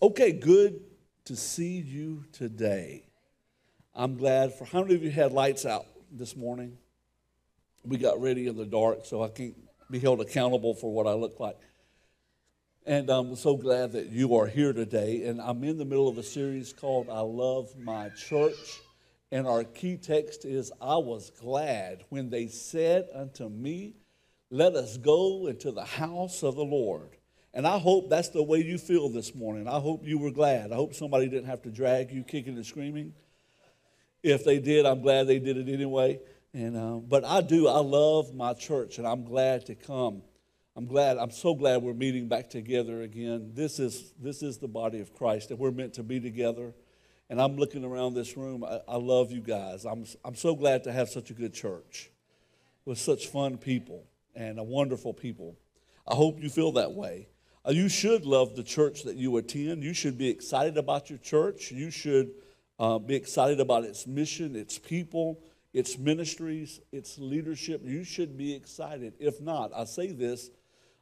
Okay, good to see you today. I'm glad for how many of you had lights out this morning? We got ready in the dark, so I can't be held accountable for what I look like. And I'm so glad that you are here today. And I'm in the middle of a series called I Love My Church. And our key text is I was glad when they said unto me, Let us go into the house of the Lord. And I hope that's the way you feel this morning. I hope you were glad. I hope somebody didn't have to drag you kicking and screaming. If they did, I'm glad they did it anyway. And uh, but I do. I love my church, and I'm glad to come. I'm glad. I'm so glad we're meeting back together again. This is this is the body of Christ, and we're meant to be together. And I'm looking around this room. I, I love you guys. I'm I'm so glad to have such a good church with such fun people and a wonderful people. I hope you feel that way. Uh, you should love the church that you attend. You should be excited about your church. You should uh, be excited about its mission, its people, its ministries, its leadership. You should be excited. If not, I say this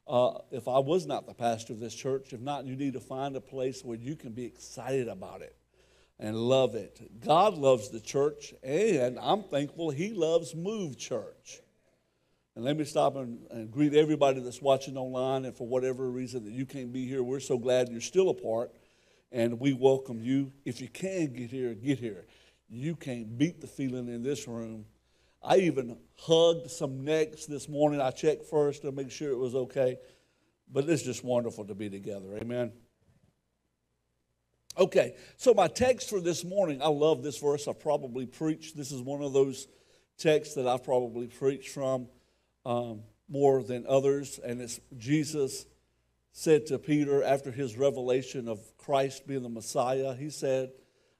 uh, if I was not the pastor of this church, if not, you need to find a place where you can be excited about it and love it. God loves the church, and I'm thankful He loves Move Church. And let me stop and, and, greet everybody that's watching online. And for whatever reason that you can't be here, we're so glad you're still a part. And we welcome you. If you can get here, get here. You can't beat the feeling in this room. I even hugged some necks this morning. I checked first to make sure it was okay. But it's just wonderful to be together. Amen. Okay, so my text for this morning, I love this verse. I probably preached. This is one of those texts that I've probably preached from um, more than others. And it's Jesus said to Peter after his revelation of Christ being the Messiah, he said,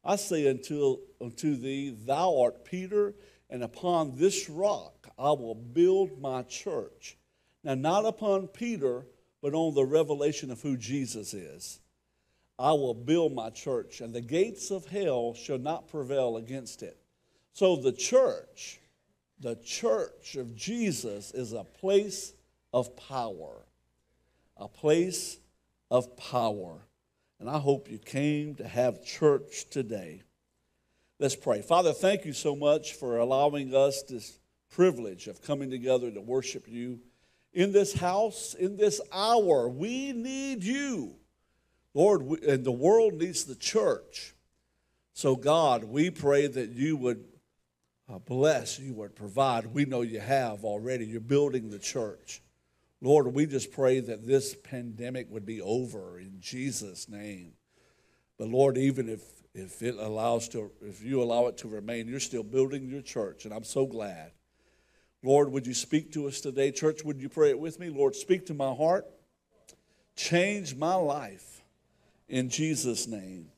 I say unto, unto thee, thou art Peter, and upon this rock I will build my church. Now, not upon Peter, but on the revelation of who Jesus is. I will build my church, and the gates of hell shall not prevail against it. So, the church the church of Jesus is a place of power. A place of power. And I hope you came to have church today. Let's pray. Father, thank you so much for allowing us this privilege of coming together to worship you in this house, in this hour. We need you. Lord, and the world needs the church. So, God, we pray that you would uh, bless, you would provide. We know you have already. You're building the church. Lord, we just pray that this pandemic would be over in Jesus' name. But Lord, even if if it allows to if you allow it to remain, you're still building your church, and I'm so glad. Lord, would you speak to us today? Church, would you pray it with me? Lord, speak to my heart. Change my life in Jesus' name.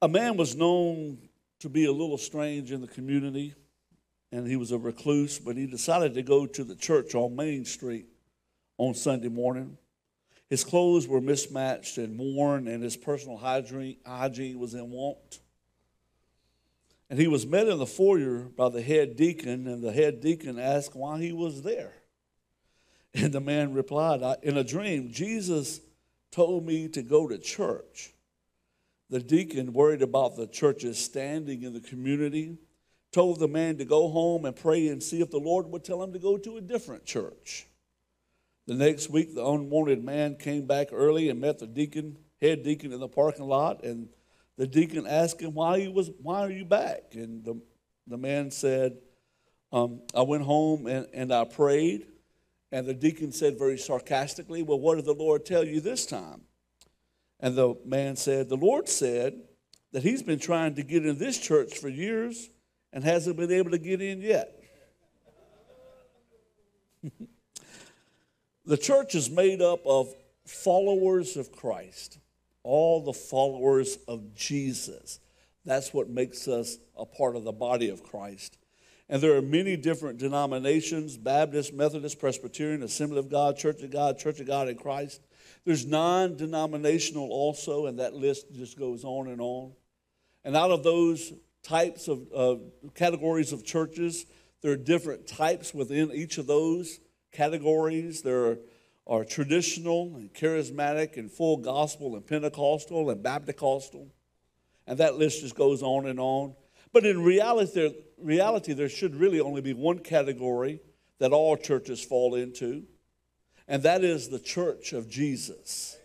A man was known to be a little strange in the community, and he was a recluse, but he decided to go to the church on Main Street on Sunday morning. His clothes were mismatched and worn, and his personal hygiene, was in want. And he was met in the foyer by the head deacon, and the head deacon asked why he was there. And the man replied, In a dream, Jesus told me to go to church the deacon, worried about the church's standing in the community, told the man to go home and pray and see if the Lord would tell him to go to a different church. The next week, the unwanted man came back early and met the deacon, head deacon, in the parking lot, and the deacon asked him why he was, why are you back? And the, the man said, um, I went home and, and I prayed. And the deacon said very sarcastically, Well, what did the Lord tell you this time? And the man said, The Lord said that he's been trying to get in this church for years and hasn't been able to get in yet. the church is made up of followers of Christ, all the followers of Jesus. That's what makes us a part of the body of Christ. And there are many different denominations Baptist, Methodist, Presbyterian, Assembly of God, Church of God, Church of God in Christ. There's non denominational also, and that list just goes on and on. And out of those types of uh, categories of churches, there are different types within each of those categories. There are, are traditional and charismatic and full gospel and Pentecostal and Baptist And that list just goes on and on. But in reality there, reality, there should really only be one category that all churches fall into, and that is the church of Jesus.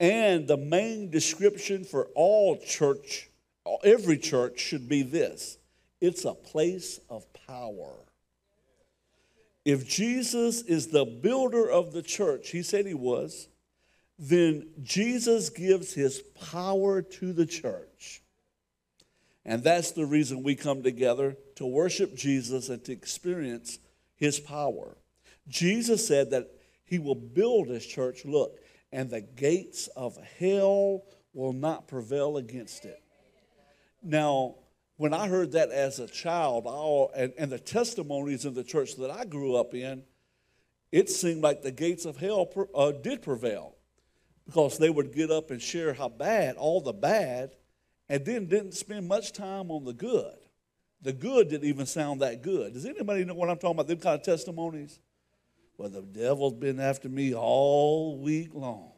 And the main description for all church, every church, should be this it's a place of power. If Jesus is the builder of the church, he said he was, then Jesus gives his power to the church. And that's the reason we come together to worship Jesus and to experience his power. Jesus said that he will build his church, look, and the gates of hell will not prevail against it. Now, when I heard that as a child, and, and the testimonies in the church that I grew up in, it seemed like the gates of hell uh, did prevail because they would get up and share how bad, all the bad, and then didn't spend much time on the good. The good didn't even sound that good. Does anybody know what I'm talking about? Them kind of testimonies? Well, the devil's been after me all week long,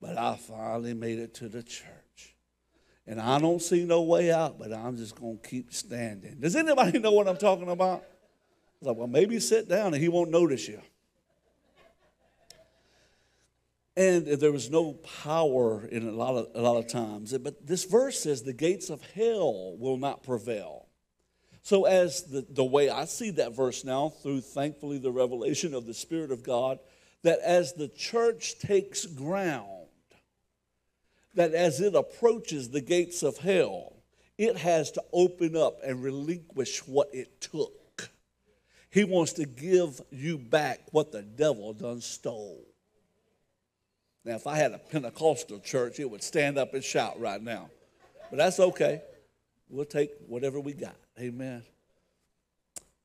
but I finally made it to the church. And I don't see no way out, but I'm just going to keep standing. Does anybody know what I'm talking about? Like, well, maybe sit down and he won't notice you. And there was no power in a lot of, a lot of times. But this verse says the gates of hell will not prevail. So, as the, the way I see that verse now, through thankfully the revelation of the Spirit of God, that as the church takes ground, that as it approaches the gates of hell, it has to open up and relinquish what it took. He wants to give you back what the devil done stole. Now, if I had a Pentecostal church, it would stand up and shout right now. But that's okay. We'll take whatever we got. Amen.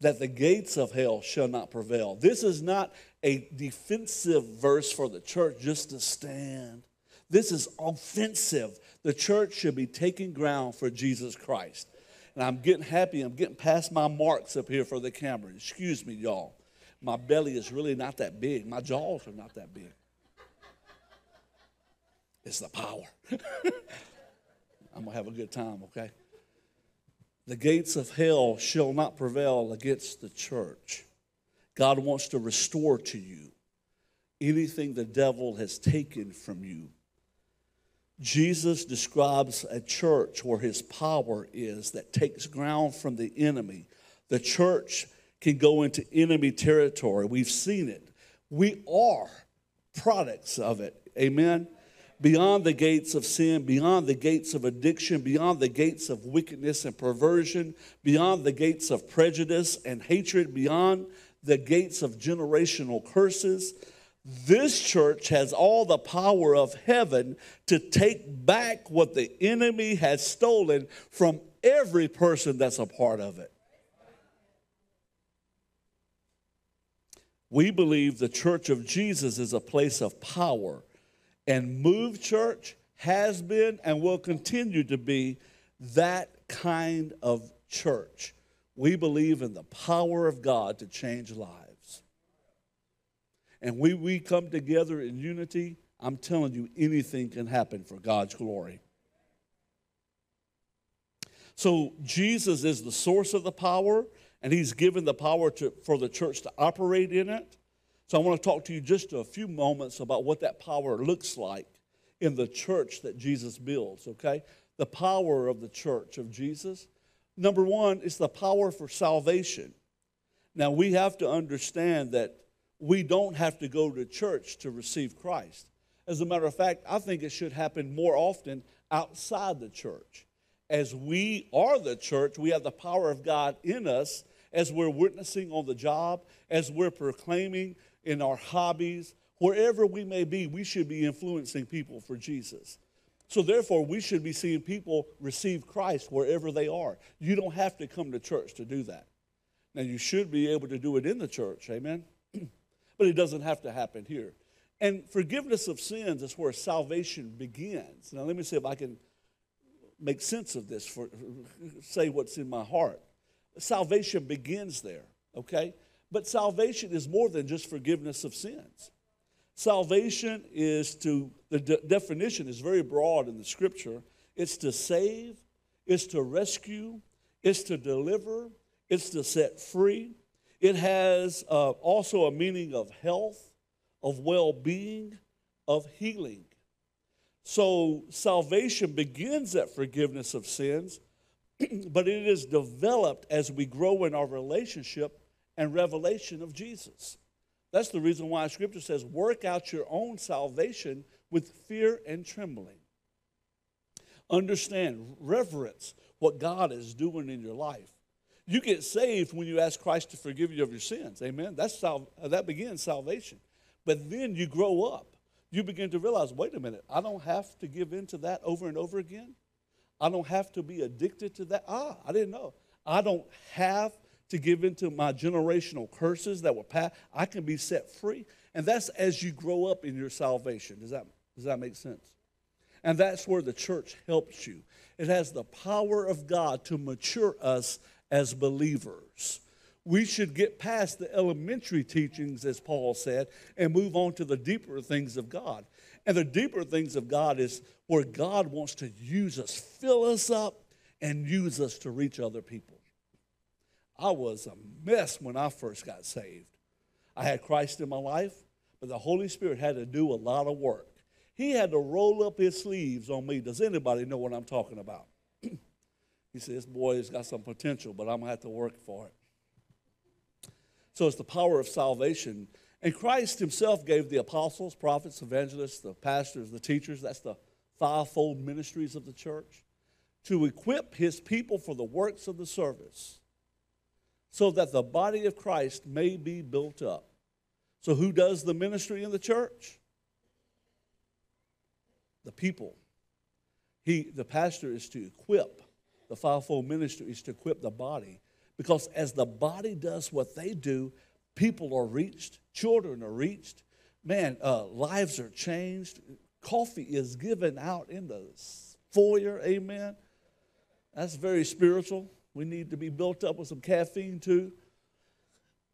That the gates of hell shall not prevail. This is not a defensive verse for the church just to stand. This is offensive. The church should be taking ground for Jesus Christ. And I'm getting happy. I'm getting past my marks up here for the camera. Excuse me, y'all. My belly is really not that big. My jaws are not that big. It's the power. I'm going to have a good time, okay? The gates of hell shall not prevail against the church. God wants to restore to you anything the devil has taken from you. Jesus describes a church where his power is that takes ground from the enemy. The church can go into enemy territory. We've seen it. We are products of it. Amen beyond the gates of sin, beyond the gates of addiction, beyond the gates of wickedness and perversion, beyond the gates of prejudice and hatred, beyond the gates of generational curses. This church has all the power of heaven to take back what the enemy has stolen from every person that's a part of it. We believe the church of Jesus is a place of power and Move Church has been and will continue to be that kind of church. We believe in the power of God to change lives. And we, we come together in unity, I'm telling you, anything can happen for God's glory. So Jesus is the source of the power, and He's given the power to, for the church to operate in it. So I want to talk to you just a few moments about what that power looks like in the church that Jesus builds, okay? The power of the church of Jesus. Number one is the power for salvation. Now, we have to understand that we don't have to go to church to receive Christ. As a matter of fact, I think it should happen more often outside the church. As we are the church, we have the power of God in us as we're witnessing on the job, as we're proclaiming in our hobbies, wherever we may be, we should be influencing people for Jesus. So, therefore, we should be seeing people receive Christ wherever they are. You don't have to come to church to do that. Now, you should be able to do it in the church, amen? but it doesn't have to happen here. And forgiveness of sins is where salvation begins. Now, let me see if I can make sense of this, for say what's in my heart. Salvation begins there, okay? But salvation is more than just forgiveness of sins. Salvation is to, the de- definition is very broad in the scripture. It's to save, it's to rescue, it's to deliver, it's to set free. It has uh, also a meaning of health, of well being, of healing. So salvation begins at forgiveness of sins, but it is developed as we grow in our relationship and revelation of Jesus. That's the reason why Scripture says, work out your own salvation with fear and trembling. Understand, reverence what God is doing in your life. You get saved when you ask Christ to forgive you of your sins. Amen. That's sal- that begins salvation. But then you grow up. You begin to realize, wait a minute, I don't have to give in to that over and over again. I don't have to be addicted to that. Ah, I didn't know. I don't have to give into my generational curses that were passed. I can be set free. And that's as you grow up in your salvation. Does that, does that make sense? And that's where the church helps you. It has the power of God to mature us as believers. We should get past the elementary teachings, as Paul said, and move on to the deeper things of God. And the deeper things of God is where God wants to use us, fill us up, and use us to reach other people. I was a mess when I first got saved. I had Christ in my life, but the Holy Spirit had to do a lot of work. He had to roll up his sleeves on me. Does anybody know what I'm talking about? he said, This boy's got some potential, but I'm going to have to work for it. So it's the power of salvation. And Christ himself gave the apostles, prophets, evangelists, the pastors, the teachers, that's the fivefold ministries of the church, to equip his people for the works of the service so that the body of Christ may be built up. So, who does the ministry in the church? The people. He, the pastor is to equip, the fivefold ministry is to equip the body. Because as the body does what they do, people are reached, children are reached, man, uh, lives are changed. Coffee is given out in the foyer, amen. That's very spiritual. We need to be built up with some caffeine too.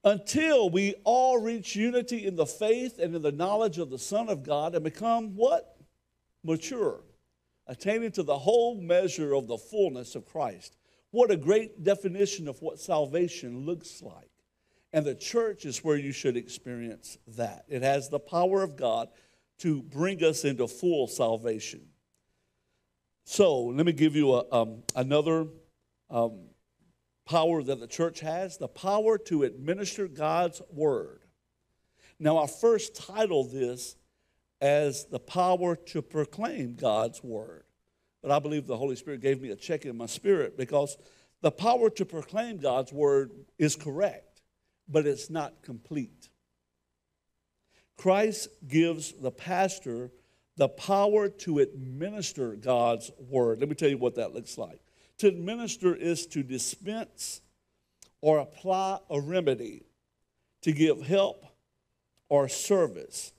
Until we all reach unity in the faith and in the knowledge of the Son of God and become what? Mature, attaining to the whole measure of the fullness of Christ. What a great definition of what salvation looks like. And the church is where you should experience that. It has the power of God to bring us into full salvation. So, let me give you a, um, another um, power that the church has the power to administer God's word. Now, I first titled this as the power to proclaim God's word. But I believe the Holy Spirit gave me a check in my spirit because the power to proclaim God's word is correct, but it's not complete. Christ gives the pastor the power to administer God's word. Let me tell you what that looks like. To administer is to dispense or apply a remedy, to give help or service.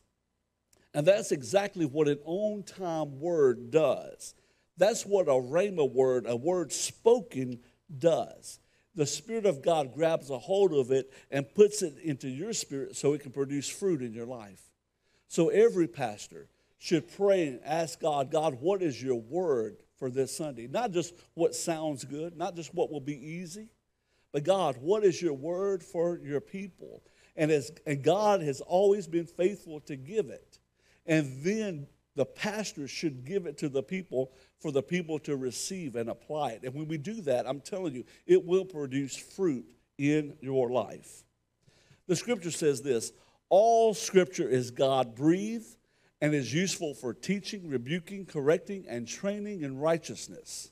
And that's exactly what an on time word does. That's what a rhema word, a word spoken, does. The Spirit of God grabs a hold of it and puts it into your spirit so it can produce fruit in your life. So every pastor should pray and ask God, God, what is your word for this Sunday. Not just what sounds good, not just what will be easy, but God, what is your word for your people? And, as, and God has always been faithful to give it. And then the pastor should give it to the people for the people to receive and apply it. And when we do that, I'm telling you, it will produce fruit in your life. The scripture says this all scripture is God breathed and is useful for teaching, rebuking, correcting, and training in righteousness,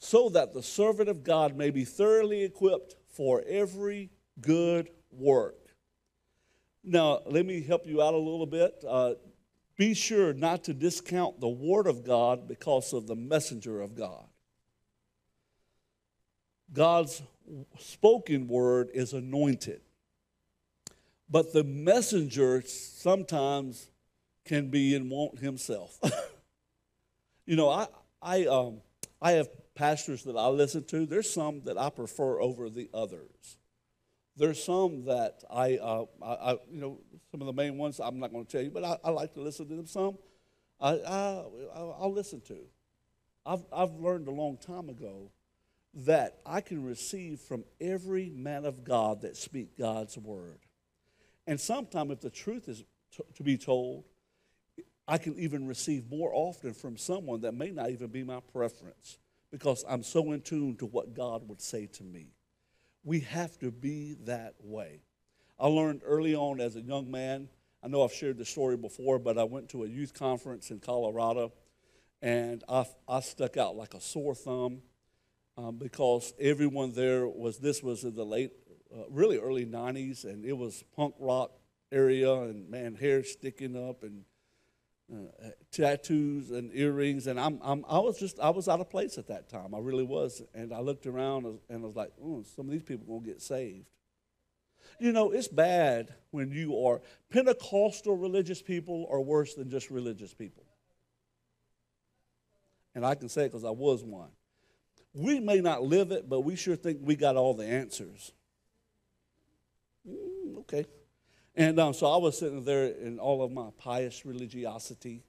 so that the servant of God may be thoroughly equipped for every good work. Now, let me help you out a little bit. Uh, be sure not to discount the Word of God because of the messenger of God. God's spoken word is anointed. But the messenger sometimes can be in want himself. you know, I, I, um, I have pastors that I listen to. There's some that I prefer over the others. There's some that I, uh, I, I, you know, some of the main ones I'm not going to tell you, but I, I, like to listen to them. Some I, I, I'll listen to. I've, I've learned a long time ago that I can receive from every man of God that speak God's word. And sometimes, if the truth is t- to be told, I can even receive more often from someone that may not even be my preference because I'm so in tune to what God would say to me. We have to be that way. I learned early on as a young man, I know I've shared the story before, but I went to a youth conference in Colorado and I, I stuck out like a sore thumb um, because everyone there was, this was in the late, uh, really early 90s, and it was punk rock area, and man, hair sticking up, and uh, tattoos and earrings, and I'm, I'm, I was just, I was out of place at that time. I really was, and I looked around and I was like, oh, some of these people are gonna get saved. You know, it's bad when you are Pentecostal religious people are worse than just religious people. And I can say it because I was one. We may not live it, but we sure think we got all the answers. Okay. And um, so I was sitting there in all of my pious religiosity,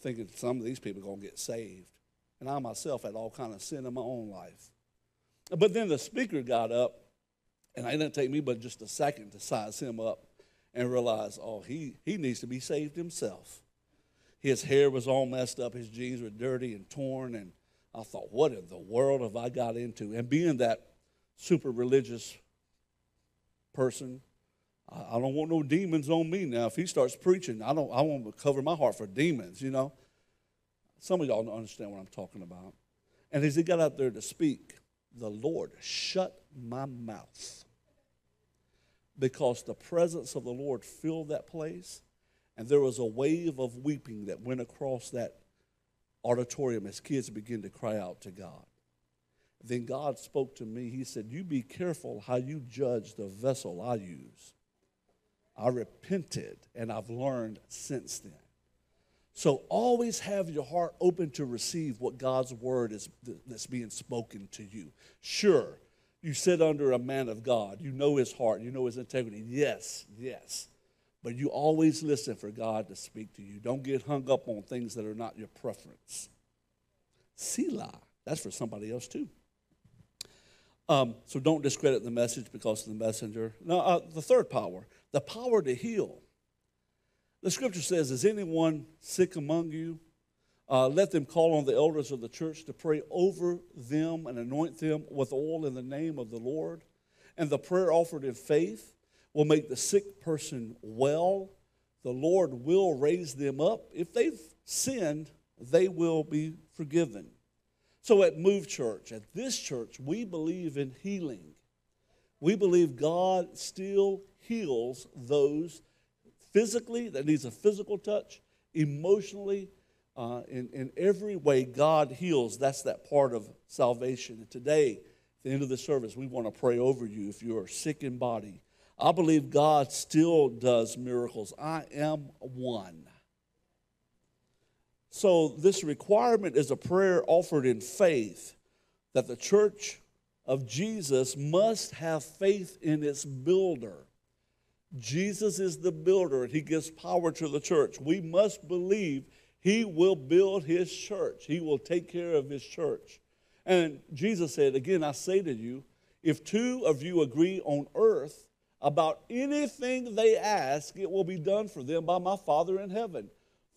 thinking some of these people are going to get saved. And I myself had all kind of sin in my own life. But then the speaker got up, and it didn't take me but just a second to size him up and realize, oh, he, he needs to be saved himself. His hair was all messed up, his jeans were dirty and torn, and I thought, what in the world have I got into? And being that super religious person, I, don't want no demons on me now. If he starts preaching, I don't I want to cover my heart for demons, you know. Some of y'all don't understand what I'm talking about. And as he got out there to speak, the Lord shut my mouth because the presence of the Lord filled that place, and there was a wave of weeping that went across that auditorium as kids began to cry out to God. Then God spoke to me. He said, You be careful how you judge the vessel I use. I repented and I've learned since then. So always have your heart open to receive what God's word is that's being spoken to you. Sure, you sit under a man of God. You know his heart, you know his integrity. Yes, yes. But you always listen for God to speak to you. Don't get hung up on things that are not your preference. Selah. That's for somebody else too. Um, so don't discredit the message because of the messenger. Now, uh, the third power, the power to heal. The scripture says, Is anyone sick among you? Uh, let them call on the elders of the church to pray over them and anoint them with oil in the name of the Lord. And the prayer offered in faith will make the sick person well. The Lord will raise them up. If they've sinned, they will be forgiven. So at Move Church, at this church, we believe in healing. We believe God still heals those physically, that needs a physical touch, emotionally, uh, in, in every way, God heals. That's that part of salvation. And today, at the end of the service, we want to pray over you if you are sick in body, I believe God still does miracles. I am one. So, this requirement is a prayer offered in faith that the church of Jesus must have faith in its builder. Jesus is the builder, and he gives power to the church. We must believe he will build his church, he will take care of his church. And Jesus said, Again, I say to you, if two of you agree on earth about anything they ask, it will be done for them by my Father in heaven.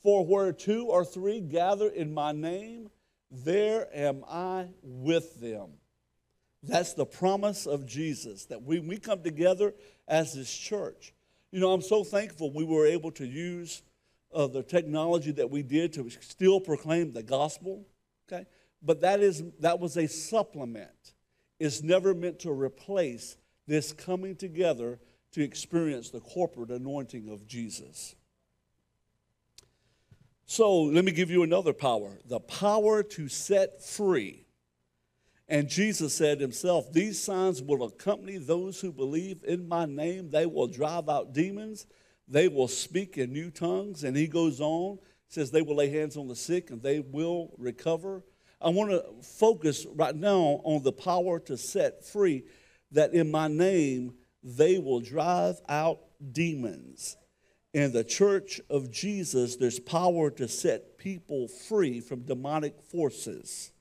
For where two or three gather in my name, there am I with them. That's the promise of Jesus that when we come together as this church, you know, I'm so thankful we were able to use uh, the technology that we did to still proclaim the gospel. Okay, but that is that was a supplement. It's never meant to replace this coming together to experience the corporate anointing of Jesus. So let me give you another power the power to set free. And Jesus said himself, These signs will accompany those who believe in my name. They will drive out demons, they will speak in new tongues. And he goes on, says, They will lay hands on the sick and they will recover. I want to focus right now on the power to set free that in my name they will drive out demons. In the church of Jesus, there's power to set people free from demonic forces.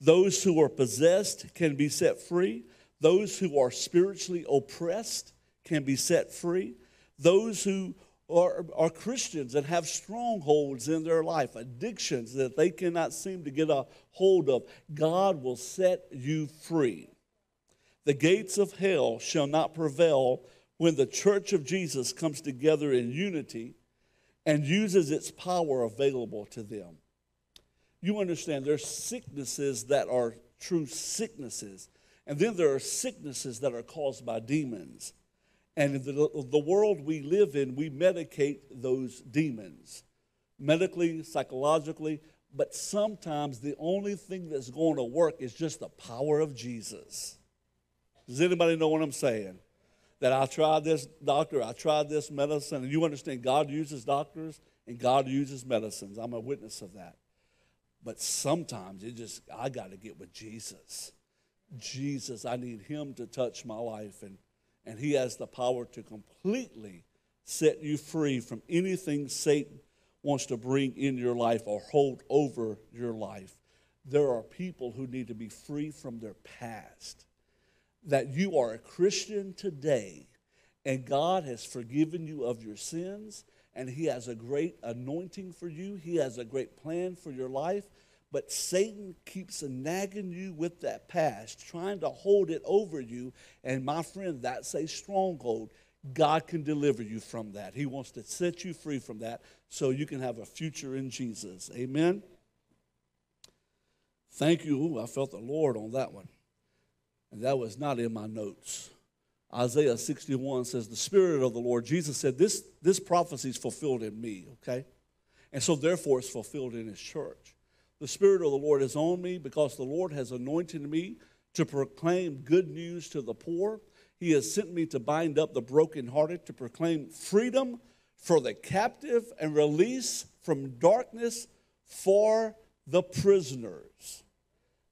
Those who are possessed can be set free. Those who are spiritually oppressed can be set free. Those who are, are Christians and have strongholds in their life, addictions that they cannot seem to get a hold of, God will set you free. The gates of hell shall not prevail when the church of Jesus comes together in unity and uses its power available to them. You understand, there's sicknesses that are true sicknesses, and then there are sicknesses that are caused by demons. And in the, the world we live in, we medicate those demons medically, psychologically, but sometimes the only thing that's going to work is just the power of Jesus. Does anybody know what I'm saying? That I tried this doctor, I tried this medicine, and you understand God uses doctors and God uses medicines. I'm a witness of that. But sometimes it just, I got to get with Jesus. Jesus, I need Him to touch my life. And and He has the power to completely set you free from anything Satan wants to bring in your life or hold over your life. There are people who need to be free from their past. That you are a Christian today and God has forgiven you of your sins and He has a great anointing for you, He has a great plan for your life. But Satan keeps nagging you with that past, trying to hold it over you. And my friend, that's a stronghold. God can deliver you from that. He wants to set you free from that so you can have a future in Jesus. Amen. Thank you. Ooh, I felt the Lord on that one. And that was not in my notes. Isaiah 61 says, The Spirit of the Lord, Jesus said, This, this prophecy is fulfilled in me, okay? And so therefore it's fulfilled in his church. The Spirit of the Lord is on me because the Lord has anointed me to proclaim good news to the poor. He has sent me to bind up the brokenhearted, to proclaim freedom for the captive and release from darkness for the prisoners.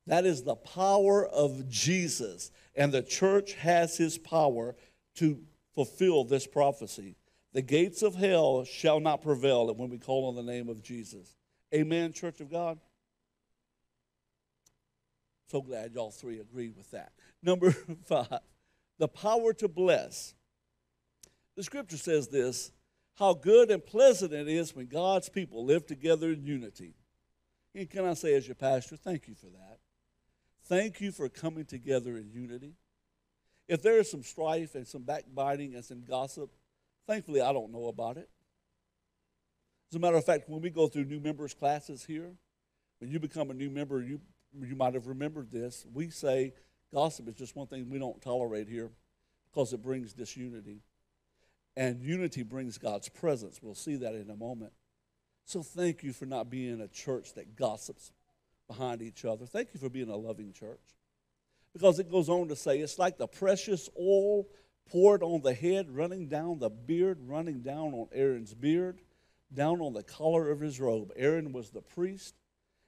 That is the power of Jesus. And the church has his power to fulfill this prophecy. The gates of hell shall not prevail when we call on the name of Jesus. Amen, Church of God. So glad y'all three agree with that. Number five, the power to bless. The scripture says this how good and pleasant it is when God's people live together in unity. And can I say, as your pastor, thank you for that. Thank you for coming together in unity. If there is some strife and some backbiting and some gossip, thankfully I don't know about it. As a matter of fact, when we go through new members' classes here, when you become a new member, you you might have remembered this. We say gossip is just one thing we don't tolerate here because it brings disunity. And unity brings God's presence. We'll see that in a moment. So thank you for not being a church that gossips behind each other. Thank you for being a loving church. Because it goes on to say it's like the precious oil poured on the head, running down the beard, running down on Aaron's beard, down on the collar of his robe. Aaron was the priest.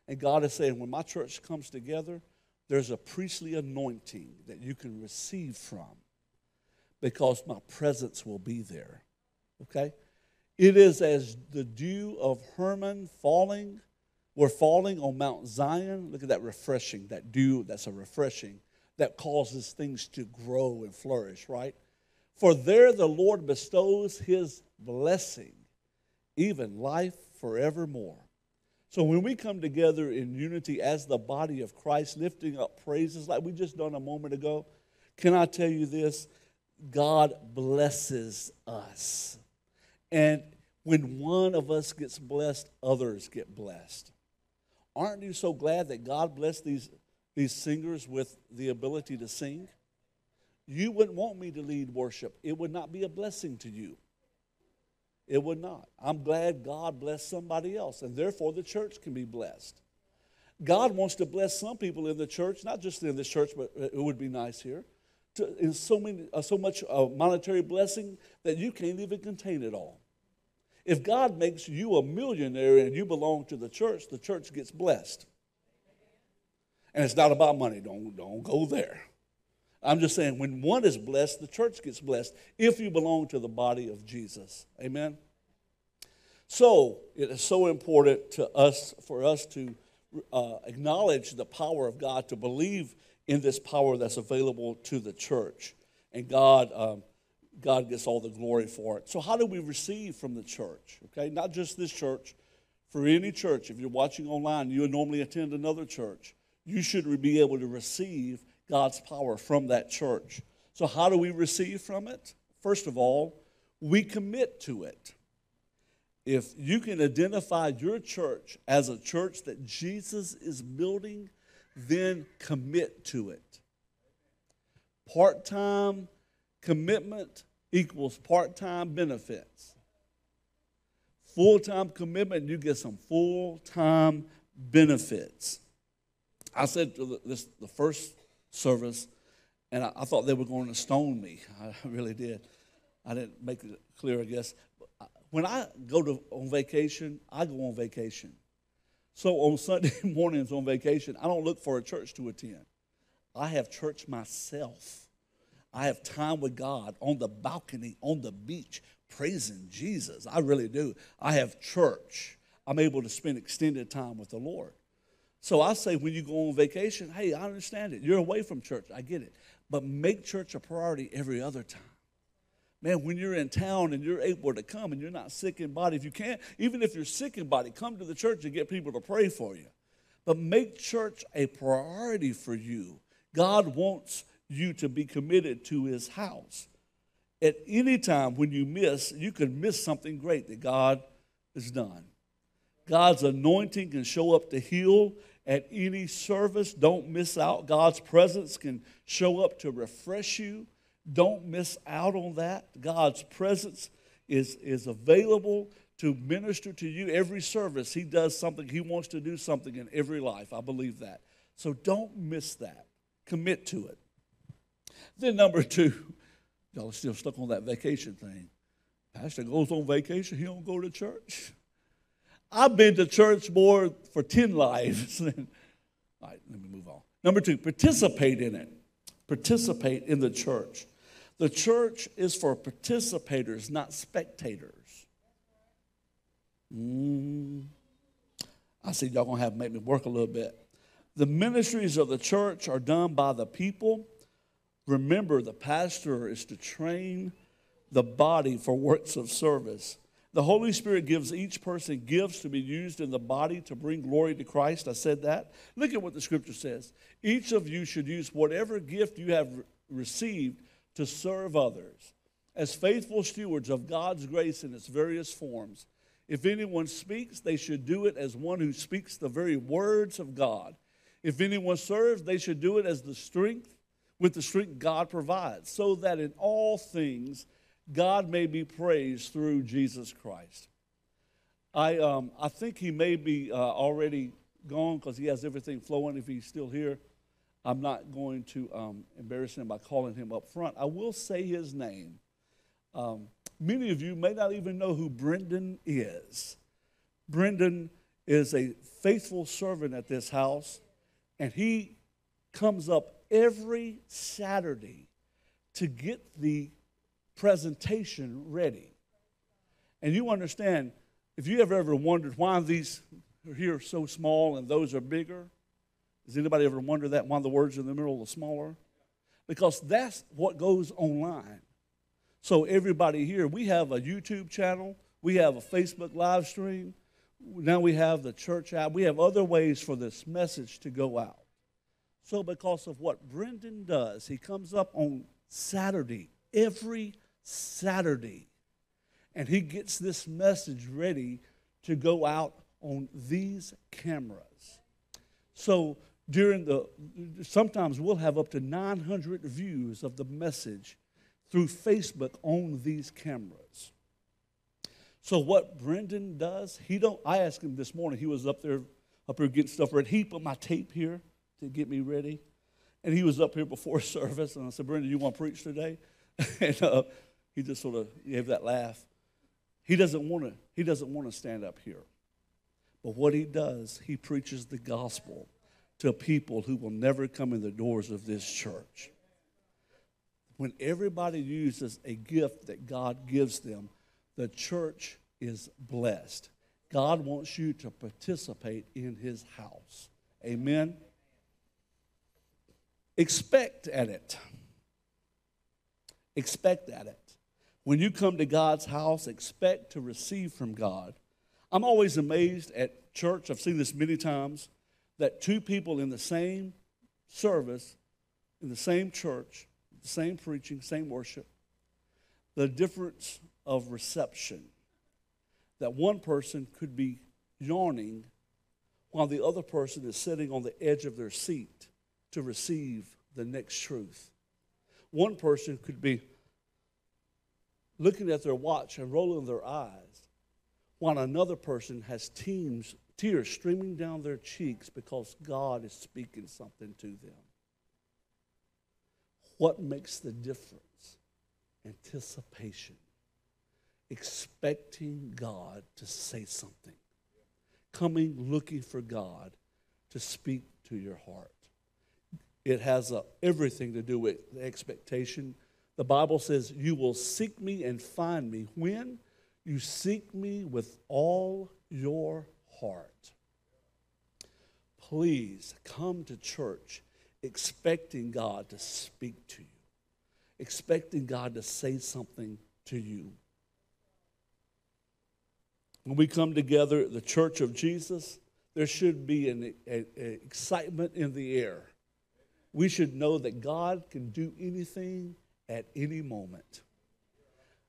And God is saying, when my church comes together, there's a priestly anointing that you can receive from because my presence will be there. Okay? It is as the dew of Hermon falling. We're falling on Mount Zion. Look at that refreshing, that dew, that's a refreshing that causes things to grow and flourish, right? For there the Lord bestows his blessing, even life forevermore. So when we come together in unity as the body of Christ, lifting up praises like we just done a moment ago, can I tell you this? God blesses us. And when one of us gets blessed, others get blessed. Aren't you so glad that God blessed these, these singers with the ability to sing? You wouldn't want me to lead worship, it would not be a blessing to you. It would not. I'm glad God blessed somebody else, and therefore the church can be blessed. God wants to bless some people in the church, not just in this church, but it would be nice here. To, in so many, uh, so much uh, monetary blessing that you can't even contain it all. If God makes you a millionaire and you belong to the church, the church gets blessed. And it's not about money. Don't, don't go there. I'm just saying, when one is blessed, the church gets blessed if you belong to the body of Jesus. Amen? So, it is so important to us, for us to uh, acknowledge the power of God, to believe in this power that's available to the church. And God, um, God gets all the glory for it. So, how do we receive from the church? Okay, not just this church, for any church. If you're watching online, you normally attend another church. You should be able to receive God's power from that church. So, how do we receive from it? First of all, we commit to it. If you can identify your church as a church that Jesus is building, then commit to it. Part time commitment equals part time benefits. Full time commitment, you get some full time benefits. I said to the, this, the first service, and I, I, thought they were going to stone me. I really did. I didn't make it clear, I guess. When I go to on vacation, I go on vacation. So on Sunday mornings on vacation, I don't look for a church to attend. I have church myself. I have time with God on the balcony, on the beach, praising Jesus. I really do. I have church. I'm able to spend extended time with the Lord. So I say, when you go on vacation, hey, I understand it. You're away from church. I get it. But make church a priority every other time. Man, when you're in town and you're able to come and you're not sick in body, if you can't, even if you're sick in body, come to the church and get people to pray for you. But make church a priority for you. God wants you to be committed to his house. At any time when you miss, you could miss something great that God has done. God's anointing can show up to heal at any service. Don't miss out. God's presence can show up to refresh you. Don't miss out on that. God's presence is, is available to minister to you every service. He does something, He wants to do something in every life. I believe that. So don't miss that. Commit to it. Then, number two, y'all are still stuck on that vacation thing. Pastor goes on vacation, he don't go to church. I've been to church more for 10 lives. All right, let me move on. Number two, participate in it. Participate in the church. The church is for participators, not spectators. Mm. I see y'all gonna have to make me work a little bit. The ministries of the church are done by the people. Remember, the pastor is to train the body for works of service. The Holy Spirit gives each person gifts to be used in the body to bring glory to Christ. I said that. Look at what the scripture says. Each of you should use whatever gift you have received to serve others as faithful stewards of God's grace in its various forms. If anyone speaks, they should do it as one who speaks the very words of God. If anyone serves, they should do it as the strength with the strength God provides, so that in all things God may be praised through Jesus Christ. I, um, I think he may be uh, already gone because he has everything flowing if he's still here. I'm not going to um, embarrass him by calling him up front. I will say his name. Um, many of you may not even know who Brendan is. Brendan is a faithful servant at this house, and he comes up every Saturday to get the presentation ready. And you understand, if you ever ever wondered why these are here so small and those are bigger, does anybody ever wonder that why the words in the middle are smaller? Because that's what goes online. So everybody here, we have a YouTube channel, we have a Facebook live stream, now we have the church app, we have other ways for this message to go out. So because of what Brendan does, he comes up on Saturday, every Saturday, and he gets this message ready to go out on these cameras. So during the sometimes we'll have up to 900 views of the message through Facebook on these cameras. So what Brendan does, he don't I asked him this morning, he was up there up here getting stuff ready. He put my tape here to get me ready. And he was up here before service, and I said, Brendan, you want to preach today? and uh, he just sort of gave that laugh. He doesn't want to, he doesn't want to stand up here. But what he does, he preaches the gospel to people who will never come in the doors of this church. when everybody uses a gift that God gives them, the church is blessed. God wants you to participate in his house. Amen. Expect at it. Expect at it. When you come to God's house, expect to receive from God. I'm always amazed at church, I've seen this many times, that two people in the same service, in the same church, the same preaching, same worship, the difference of reception. That one person could be yawning while the other person is sitting on the edge of their seat to receive the next truth. One person could be looking at their watch and rolling their eyes, while another person has teams, tears streaming down their cheeks because God is speaking something to them. What makes the difference? Anticipation, expecting God to say something, coming looking for God to speak to your heart. It has a, everything to do with expectation. The Bible says, You will seek me and find me when you seek me with all your heart. Please come to church expecting God to speak to you, expecting God to say something to you. When we come together, at the church of Jesus, there should be an, an excitement in the air we should know that God can do anything at any moment.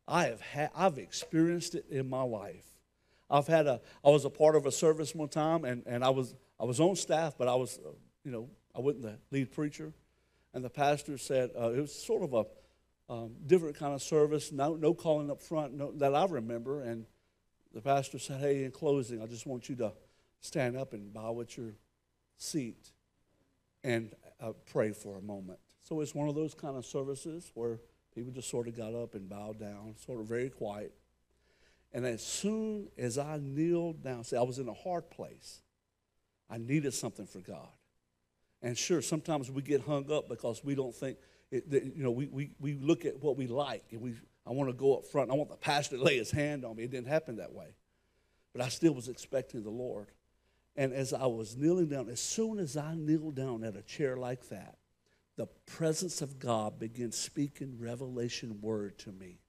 I have had, I've experienced it in my life. I've had a, I was a part of a service one time, and, and I was, I was on staff, but I was, uh, you know, I wasn't the lead preacher. And the pastor said, uh, it was sort of a um, different kind of service, no, no calling up front no, that I remember. And the pastor said, hey, in closing, I just want you to stand up and bow at your seat. And uh, pray for a moment. So it's one of those kind of services where people just sort of got up and bowed down, sort of very quiet. And as soon as I kneeled down, see, I was in a hard place. I needed something for God. And sure, sometimes we get hung up because we don't think, it, that, you know, we, we, we look at what we like and we, I want to go up front. I want the pastor to lay his hand on me. It didn't happen that way. But I still was expecting the Lord. And as I was kneeling down, as soon as I kneeled down at a chair like that, the presence of God began speaking revelation word to me.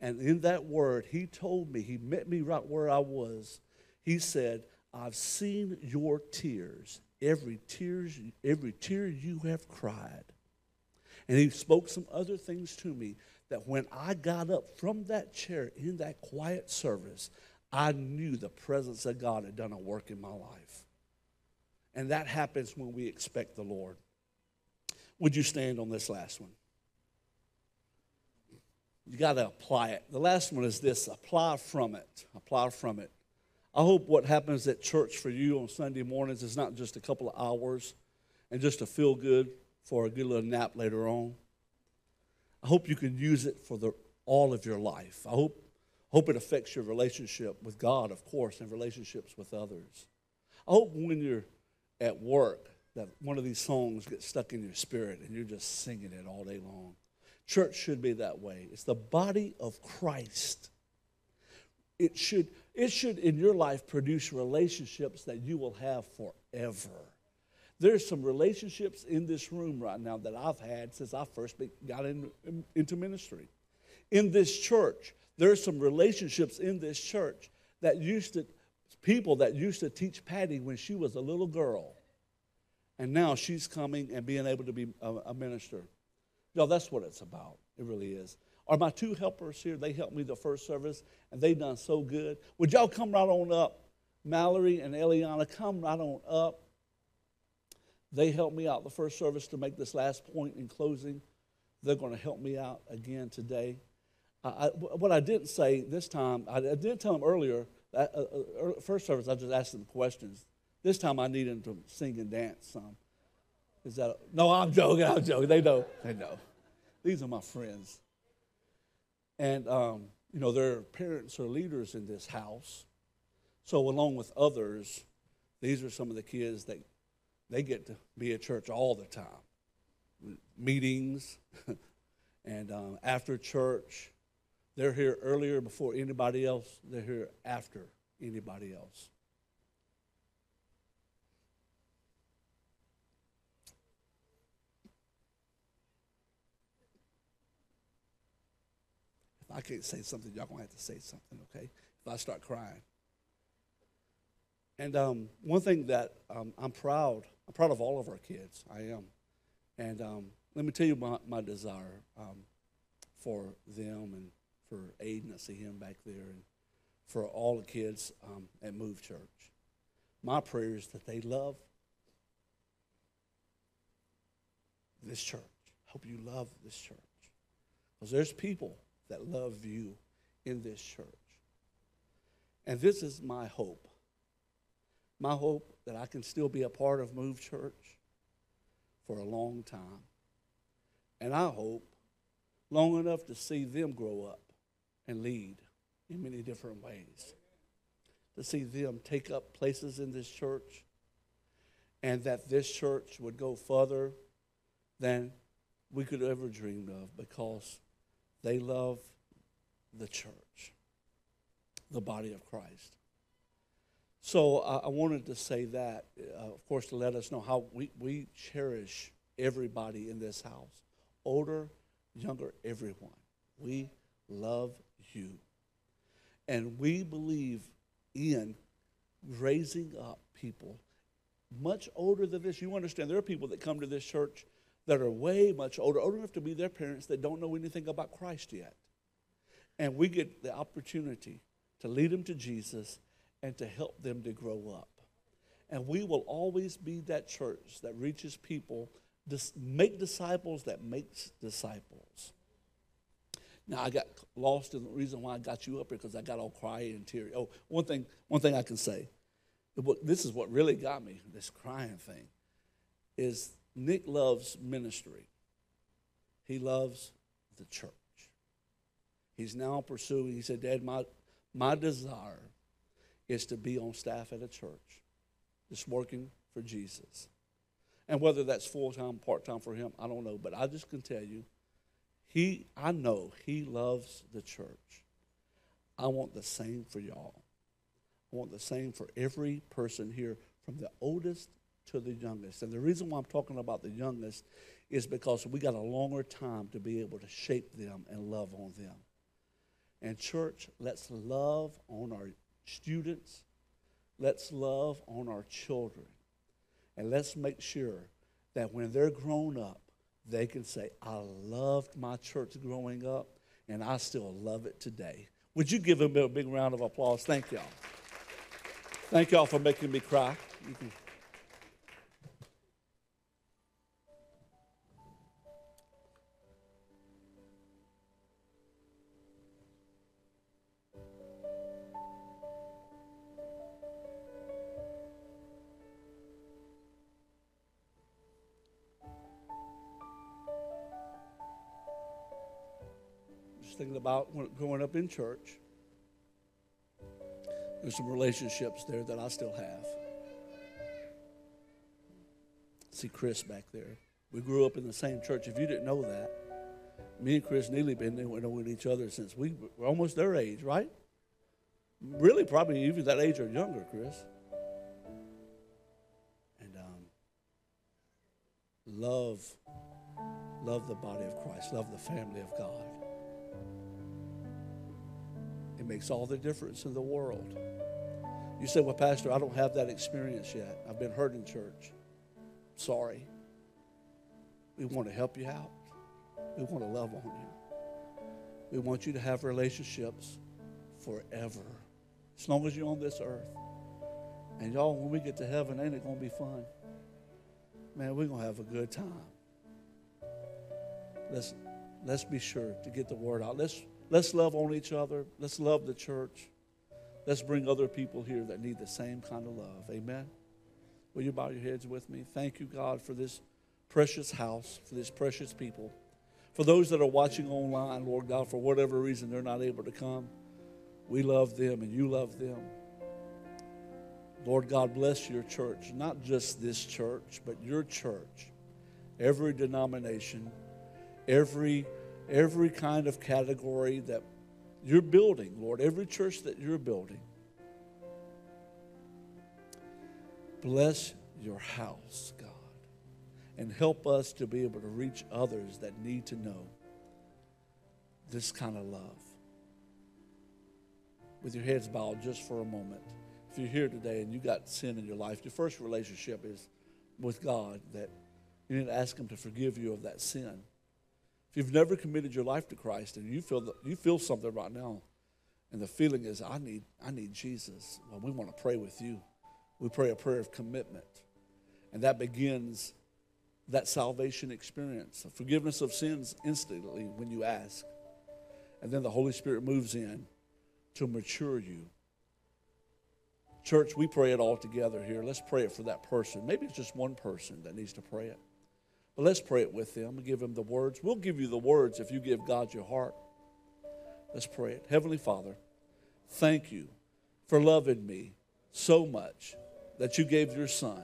And in that word, he told me, he met me right where I was. He said, I've seen your tears, every tears, every tear you have cried. And he spoke some other things to me that when I got up from that chair in that quiet service, I knew the presence of God had done a work in my life. And that happens when we expect the Lord. Would you stand on this last one? You got to apply it. The last one is this apply from it. Apply from it. I hope what happens at church for you on Sunday mornings is not just a couple of hours and just to feel good for a good little nap later on. I hope you can use it for the, all of your life. I hope hope it affects your relationship with God, of course, and relationships with others. I hope when you're at work that one of these songs gets stuck in your spirit and you're just singing it all day long. Church should be that way. It's the body of Christ. It should, it should in your life produce relationships that you will have forever. There's some relationships in this room right now that I've had since I first got in, in, into ministry. In this church, there's some relationships in this church that used to, people that used to teach Patty when she was a little girl. And now she's coming and being able to be a, a minister. Know, that's what it's about. It really is. Are my two helpers here? They helped me the first service, and they've done so good. Would y'all come right on up? Mallory and Eliana, come right on up. They helped me out the first service to make this last point in closing. They're going to help me out again today. I, what I didn't say this time, I, I did tell them earlier, uh, uh, first service, I just asked them questions. This time I need them to sing and dance some. Is that, a, no, I'm joking, I'm joking. They know, they know. These are my friends. And, um, you know, their parents are leaders in this house. So, along with others, these are some of the kids that they get to be at church all the time meetings, And um, after church, they're here earlier before anybody else. They're here after anybody else. If I can't say something, y'all gonna have to say something, okay? If I start crying. And um, one thing that um, I'm proud, I'm proud of all of our kids. I am. And um, let me tell you my, my desire um, for them and for Aiden. I see him back there, and for all the kids um, at Move Church. My prayer is that they love this church. Hope you love this church. Because there's people that love you in this church. And this is my hope. My hope that I can still be a part of Move Church for a long time. And I hope long enough to see them grow up and lead in many different ways. To see them take up places in this church and that this church would go further than we could ever dream of because they love the church, the body of Christ. So I wanted to say that, uh, of course, to let us know how we, we cherish everybody in this house older, younger, everyone. We love you. And we believe in raising up people much older than this. You understand, there are people that come to this church that are way much older, old enough to be their parents that don't know anything about Christ yet. And we get the opportunity to lead them to Jesus and to help them to grow up. And we will always be that church that reaches people, make disciples that makes disciples. Now I got lost in the reason why I got you up here because I got all crying and teary. Oh, one thing, one thing I can say, this is what really got me, this crying thing, is Nick loves ministry. He loves the church. He's now pursuing, he said, Dad, my, my desire is to be on staff at a church, just working for Jesus. And whether that's full time, part time for him, I don't know. But I just can tell you, he, I know he loves the church. I want the same for y'all. I want the same for every person here, from the oldest to the youngest. And the reason why I'm talking about the youngest is because we got a longer time to be able to shape them and love on them. And, church, let's love on our students, let's love on our children. And let's make sure that when they're grown up, they can say, I loved my church growing up, and I still love it today. Would you give them a big round of applause? Thank y'all. Thank y'all for making me cry. Thinking about growing up in church. There's some relationships there that I still have. See Chris back there. We grew up in the same church. If you didn't know that, me and Chris Neely been knowing each other since we were almost their age, right? Really, probably even that age or younger, Chris. And um, love, love the body of Christ, love the family of God. It makes all the difference in the world. You say, Well, Pastor, I don't have that experience yet. I've been hurt in church. Sorry. We want to help you out, we want to love on you. We want you to have relationships forever, as long as you're on this earth. And y'all, when we get to heaven, ain't it going to be fun? Man, we're going to have a good time. Let's, let's be sure to get the word out. Let's Let's love on each other. Let's love the church. Let's bring other people here that need the same kind of love. Amen. Will you bow your heads with me? Thank you, God, for this precious house, for this precious people. For those that are watching online, Lord God, for whatever reason they're not able to come, we love them and you love them. Lord God, bless your church, not just this church, but your church, every denomination, every every kind of category that you're building, Lord, every church that you're building. Bless your house, God, and help us to be able to reach others that need to know this kind of love. With your heads bowed just for a moment. If you're here today and you got sin in your life, your first relationship is with God that you need to ask Him to forgive you of that sin. If you've never committed your life to Christ and you feel, the, you feel something right now, and the feeling is, I need, I need Jesus, well, we want to pray with you. We pray a prayer of commitment. And that begins that salvation experience, a forgiveness of sins instantly when you ask. And then the Holy Spirit moves in to mature you. Church, we pray it all together here. Let's pray it for that person. Maybe it's just one person that needs to pray it. But let's pray it with them and give them the words. We'll give you the words if you give God your heart. Let's pray it. Heavenly Father, thank you for loving me so much that you gave your son,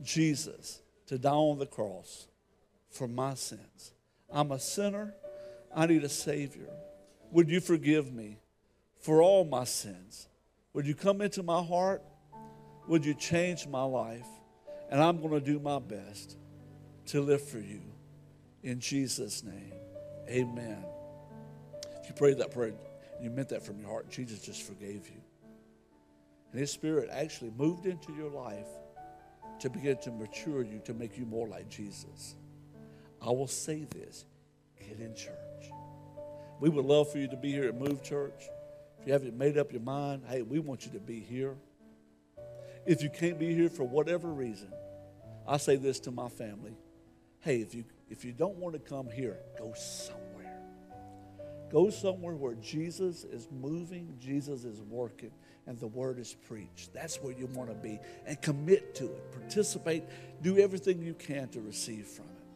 Jesus, to die on the cross for my sins. I'm a sinner. I need a Savior. Would you forgive me for all my sins? Would you come into my heart? Would you change my life? And I'm going to do my best to live for you. In Jesus' name, amen. If you prayed that prayer, and you meant that from your heart, Jesus just forgave you. And His Spirit actually moved into your life to begin to mature you, to make you more like Jesus. I will say this get in church. We would love for you to be here at Move Church. If you haven't made up your mind, hey, we want you to be here. If you can't be here for whatever reason, I say this to my family hey, if you, if you don't want to come here, go somewhere. Go somewhere where Jesus is moving, Jesus is working, and the word is preached. That's where you want to be. And commit to it. Participate. Do everything you can to receive from it.